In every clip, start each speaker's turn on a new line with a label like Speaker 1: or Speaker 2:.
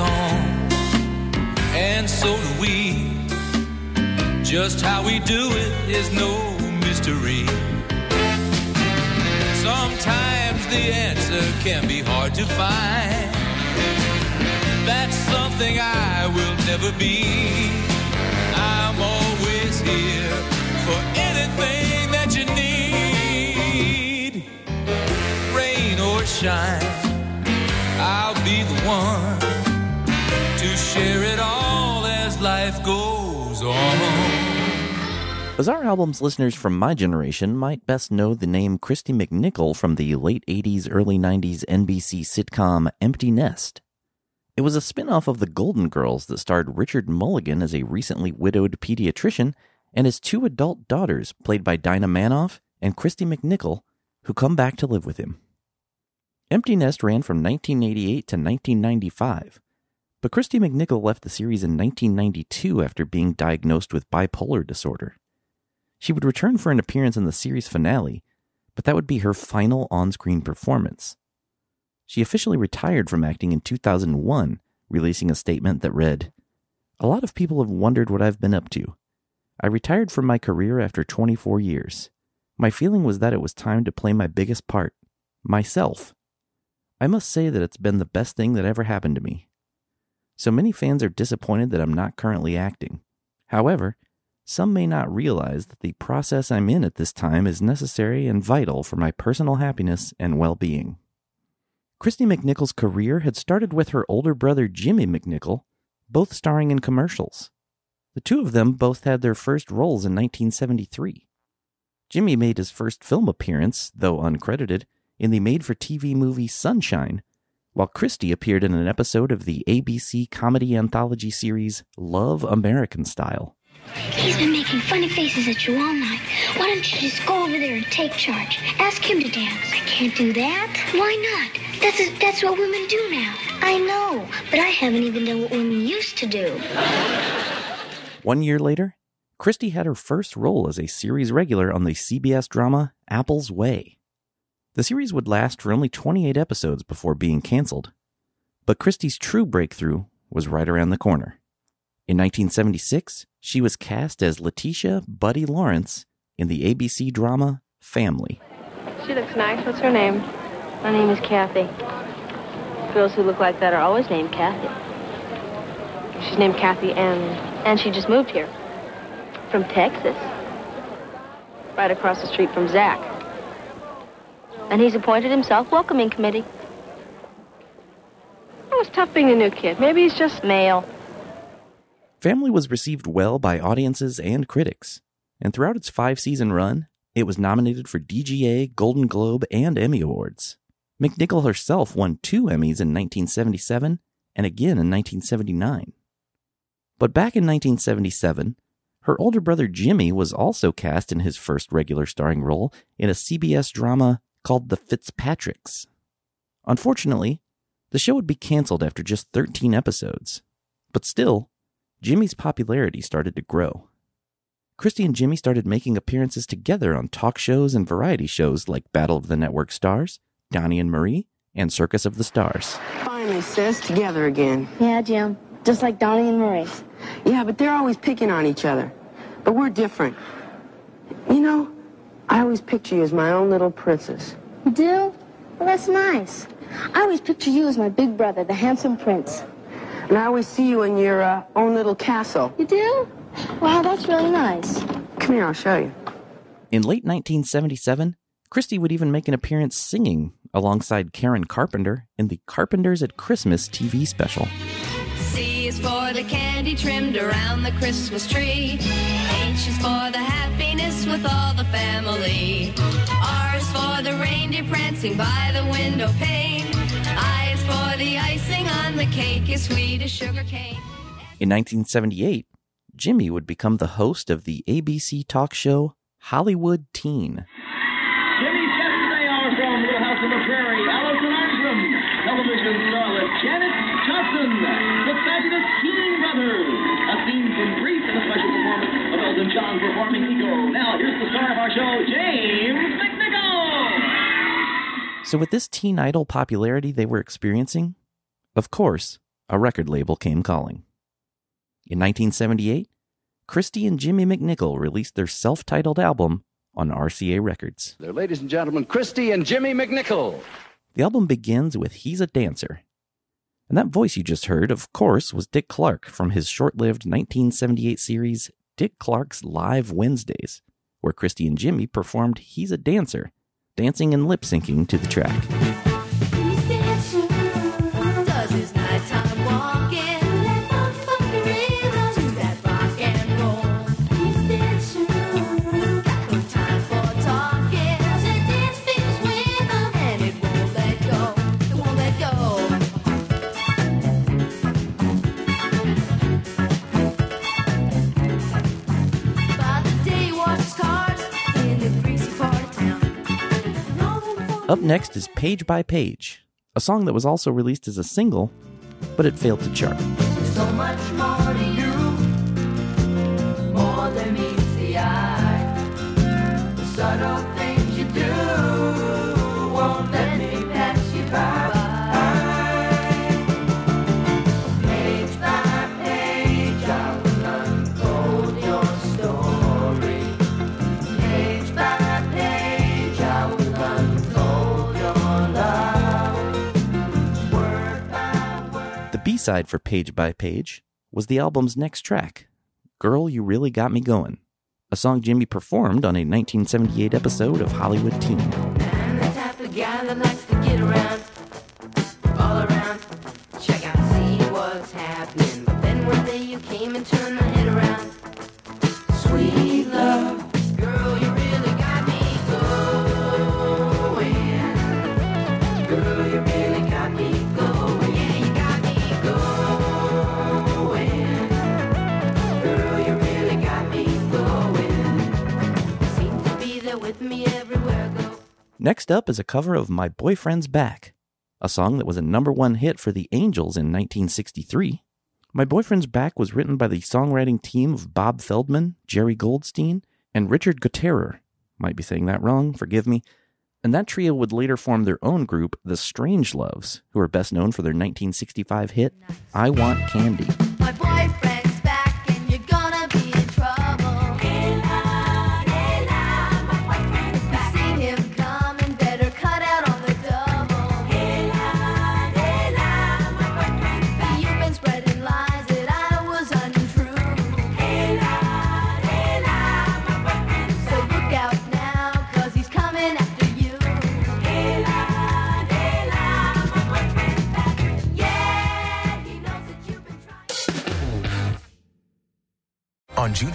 Speaker 1: on, and so do we. Just how we do it is no mystery. Sometimes the answer can be hard to find. That's something I will never be. I'm always here for anything that you need. Rain or shine. I'll be the one to share it all as life goes on.
Speaker 2: Bizarre Albums listeners from my generation might best know the name Kristy McNichol from the late 80s, early 90s NBC sitcom Empty Nest. It was a spin off of The Golden Girls that starred Richard Mulligan as a recently widowed pediatrician and his two adult daughters, played by Dinah Manoff and Kristy McNichol, who come back to live with him. Empty Nest ran from 1988 to 1995, but Kristy McNichol left the series in 1992 after being diagnosed with bipolar disorder. She would return for an appearance in the series finale, but that would be her final on screen performance. She officially retired from acting in 2001, releasing a statement that read A lot of people have wondered what I've been up to. I retired from my career after 24 years. My feeling was that it was time to play my biggest part myself. I must say that it's been the best thing that ever happened to me. So many fans are disappointed that I'm not currently acting. However, some may not realize that the process I'm in at this time is necessary and vital for my personal happiness and well being. Kristy McNichol's career had started with her older brother Jimmy McNichol, both starring in commercials. The two of them both had their first roles in 1973. Jimmy made his first film appearance, though uncredited, in the made for TV movie Sunshine, while Kristy appeared in an episode of the ABC comedy anthology series Love American Style.
Speaker 3: He's been making funny faces at you all night. Why don't you just go over there and take charge? Ask him to dance. I can't do that. Why not? That's that's what women do now. I know, but I haven't even done what women used to do.
Speaker 2: One year later, Kristy had her first role as a series regular on the CBS drama Apple's Way. The series would last for only 28 episodes before being canceled. But Kristy's true breakthrough was right around the corner. In 1976, she was cast as Letitia Buddy Lawrence in the ABC drama Family.
Speaker 4: She looks nice. What's her name?
Speaker 5: My name is Kathy. Girls who look like that are always named Kathy.
Speaker 4: She's named Kathy and
Speaker 5: And she just moved here. From Texas.
Speaker 4: right across the street from Zach.
Speaker 5: And he's appointed himself welcoming committee.
Speaker 4: Oh, was tough being a new kid. Maybe he's just
Speaker 5: Male.
Speaker 2: Family was received well by audiences and critics, and throughout its five season run, it was nominated for DGA, Golden Globe, and Emmy Awards. McNichol herself won two Emmys in 1977 and again in 1979. But back in 1977, her older brother Jimmy was also cast in his first regular starring role in a CBS drama called The Fitzpatricks. Unfortunately, the show would be canceled after just 13 episodes. But still, Jimmy's popularity started to grow. Kristy and Jimmy started making appearances together on talk shows and variety shows like Battle of the Network Stars, Donnie and Marie, and Circus of the Stars.
Speaker 6: Finally, sis, together again.
Speaker 7: Yeah, Jim. Just like Donnie and Marie.
Speaker 6: Yeah, but they're always picking on each other. But we're different. You know, I always picture you as my own little princess.
Speaker 7: You do? Well, that's nice. I always picture you as my big brother, the handsome prince.
Speaker 6: And I always see you in your uh, own little castle.
Speaker 7: You do? Wow, that's really nice.
Speaker 6: Come here, I'll show you.
Speaker 2: In late 1977, Kristy would even make an appearance singing alongside Karen Carpenter in the Carpenters at Christmas TV special.
Speaker 8: For the candy trimmed around the Christmas tree. H is for the happiness with all the family. R is for the reindeer prancing by the window pane. I is for the icing on the cake sweet as sugar cane.
Speaker 2: In 1978, Jimmy would become the host of the ABC talk show Hollywood Teen.
Speaker 9: Now, here's the star of our show, James McNichol.
Speaker 2: So, with this teen idol popularity they were experiencing, of course, a record label came calling. In 1978, Kristy and Jimmy McNichol released their self titled album on RCA Records.
Speaker 10: There, ladies and gentlemen, Kristy and Jimmy McNichol.
Speaker 2: The album begins with He's a Dancer. And that voice you just heard, of course, was Dick Clark from his short lived 1978 series Dick Clark's Live Wednesdays, where Kristy and Jimmy performed He's a Dancer, dancing and lip syncing to the track. Up next is Page by Page, a song that was also released as a single, but it failed to chart.
Speaker 8: Word.
Speaker 2: The B side for Page by Page was the album's next track, Girl You Really Got Me Going, a song Jimmy performed on a 1978 episode of Hollywood Teen.
Speaker 8: I'm the
Speaker 2: Next up is a cover of My Boyfriend's Back, a song that was a number one hit for the Angels in 1963. My Boyfriend's Back was written by the songwriting team of Bob Feldman, Jerry Goldstein, and Richard Gottehrer. Might be saying that wrong, forgive me. And that trio would later form their own group, the Strangeloves, who are best known for their 1965 hit, I Want Candy.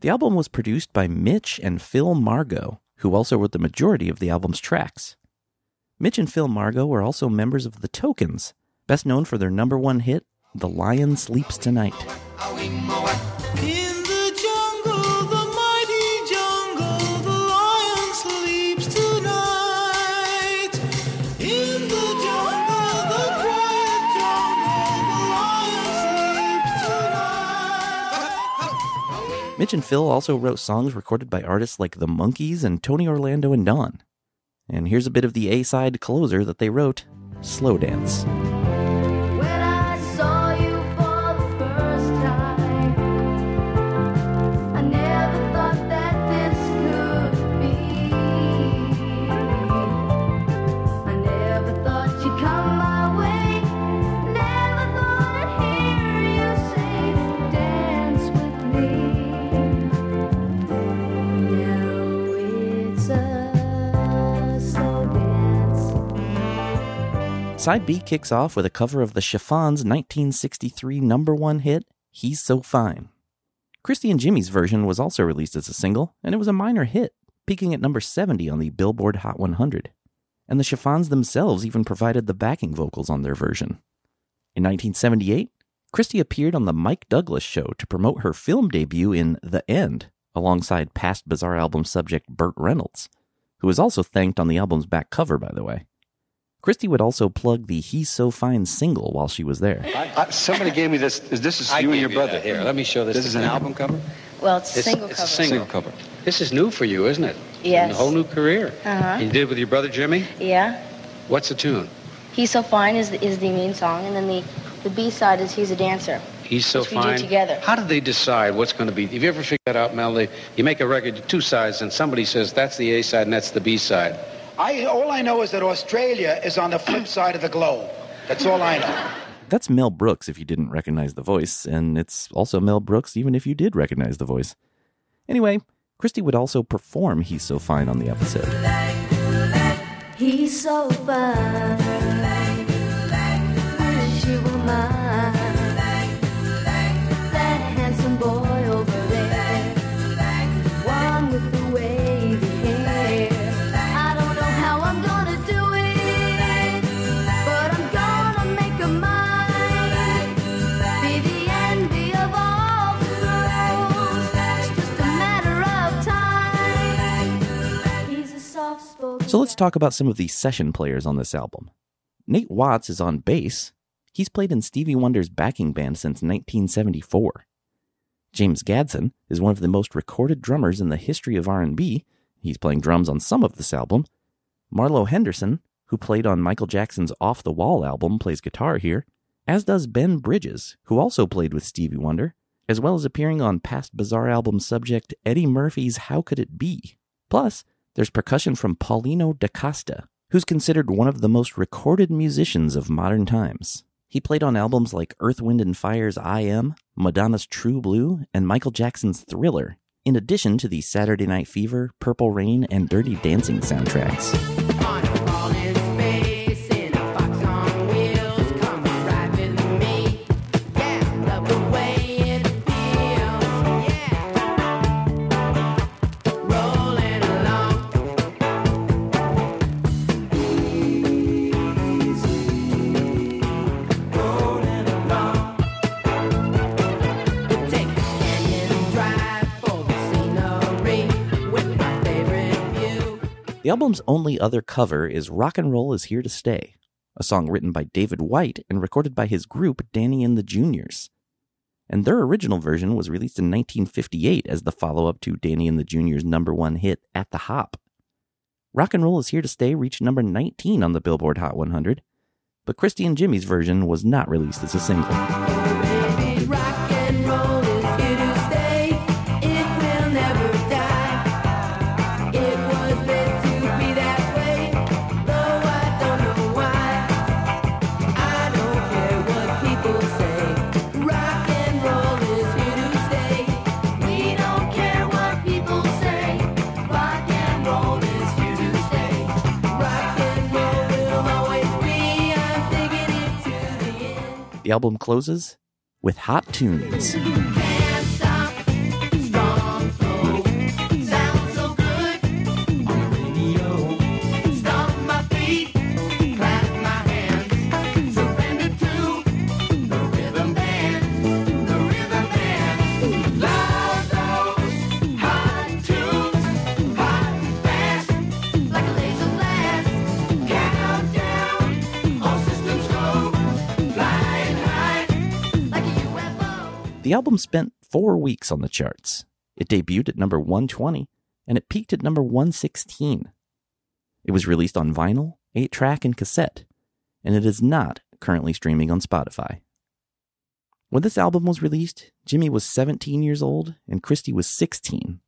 Speaker 2: The album was produced by Mitch and Phil Margo, who also wrote the majority of the album's tracks. Mitch and Phil Margo were also members of The Tokens, best known for their number one hit, The Lion Sleeps Tonight. Mitch and Phil also wrote songs recorded by artists like The Monkees and Tony Orlando and Dawn. And here's a bit of the A side closer that they wrote Slow Dance. Side B kicks off with a cover of the Chiffons' 1963 number one hit, He's So Fine. Kristy and Jimmy's version was also released as a single, and it was a minor hit, peaking at number 70 on the Billboard Hot 100. And the Chiffons themselves even provided the backing vocals on their version. In 1978, Kristy appeared on The Mike Douglas Show to promote her film debut in The End, alongside past Bizarre album subject Burt Reynolds, who was also thanked on the album's back cover, by the way. Kristy would also plug the He's So Fine single while she was there.
Speaker 10: I, somebody gave me this. Is this is
Speaker 11: I
Speaker 10: you and your
Speaker 11: you
Speaker 10: brother?
Speaker 11: that. Here, let me show this
Speaker 10: This is an
Speaker 11: you.
Speaker 10: album cover.
Speaker 5: Well, it's a single
Speaker 11: it's
Speaker 5: cover.
Speaker 11: a single cover. This is new for you, isn't it?
Speaker 5: Yes.
Speaker 11: A whole new career.
Speaker 5: Uh-huh.
Speaker 11: You did it with your brother Jimmy?
Speaker 5: Yeah.
Speaker 11: What's the tune?
Speaker 5: He's So Fine is the, is the main song, and then the, the B side is He's a Dancer.
Speaker 11: He's so
Speaker 5: Which we do together.
Speaker 11: How do they decide what's going to be? Have you ever figured that out, Mel? They, you make a record, two sides, and somebody says that's the A side and that's the B side.
Speaker 12: I, all I know is that Australia is on the flip side of the globe. That's all I know.
Speaker 2: That's Mel Brooks if you didn't recognize the voice, and it's also Mel Brooks even if you did recognize the voice. Anyway, Kristy would also perform He's So Fine on the episode.
Speaker 8: He's so fine. Wish you were mine. That handsome boy
Speaker 2: talk about some of the session players on this album. Nate Watts is on bass. He's played in Stevie Wonder's backing band since 1974. James Gadson is one of the most recorded drummers in the history of R&B. He's playing drums on some of this album. Marlo Henderson, who played on Michael Jackson's Off the Wall album, plays guitar here, as does Ben Bridges, who also played with Stevie Wonder, as well as appearing on past Bizarre album subject Eddie Murphy's How Could It Be? Plus, there's percussion from Paulinho da Costa, who's considered one of the most recorded musicians of modern times. He played on albums like Earth, Wind, and Fire's I Am, Madonna's True Blue, and Michael Jackson's Thriller, in addition to the Saturday Night Fever, Purple Rain, and Dirty Dancing soundtracks. The album's only other cover is Rock and Roll is Here to Stay, a song written by David White and recorded by his group Danny and the Juniors. And their original version was released in 1958 as the follow up to Danny and the Juniors' number one hit, At the Hop. Rock and Roll is Here to Stay reached number 19 on the Billboard Hot 100, but Kristy and Jimmy's version was not released as a single. The album closes with hot tunes. The album spent four weeks on the charts. It debuted at number 120 and it peaked at number 116. It was released on vinyl, 8 track, and cassette, and it is not currently streaming on Spotify. When this album was released, Jimmy was 17 years old and Kristy was 16.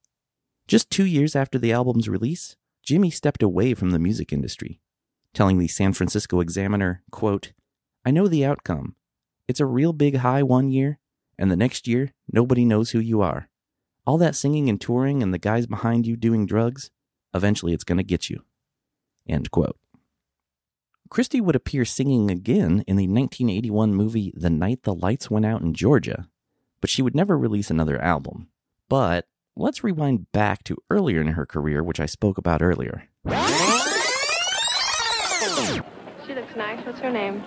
Speaker 2: Just two years after the album's release, Jimmy stepped away from the music industry, telling the San Francisco Examiner, quote, I know the outcome. It's a real big high one year, and the next year, nobody knows who you are. All that singing and touring and the guys behind you doing drugs, eventually it's going to get you. End quote. Kristy would appear singing again in the 1981 movie The Night the Lights Went Out in Georgia, but she would never release another album. But let's rewind back to earlier in her career, which I spoke about earlier.
Speaker 4: She looks nice. What's her name?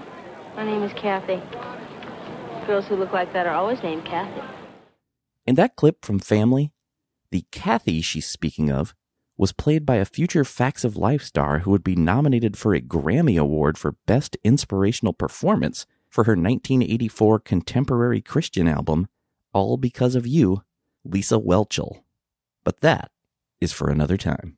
Speaker 5: My name is Kathy. Girls who look like that are always named Kathy.
Speaker 2: In that clip from Family, the Kathy she's speaking of was played by a future Facts of Life star who would be nominated for a Grammy Award for Best Inspirational Performance for her 1984 contemporary Christian album, All Because of You, Lisa Whelchel. But that is for another time.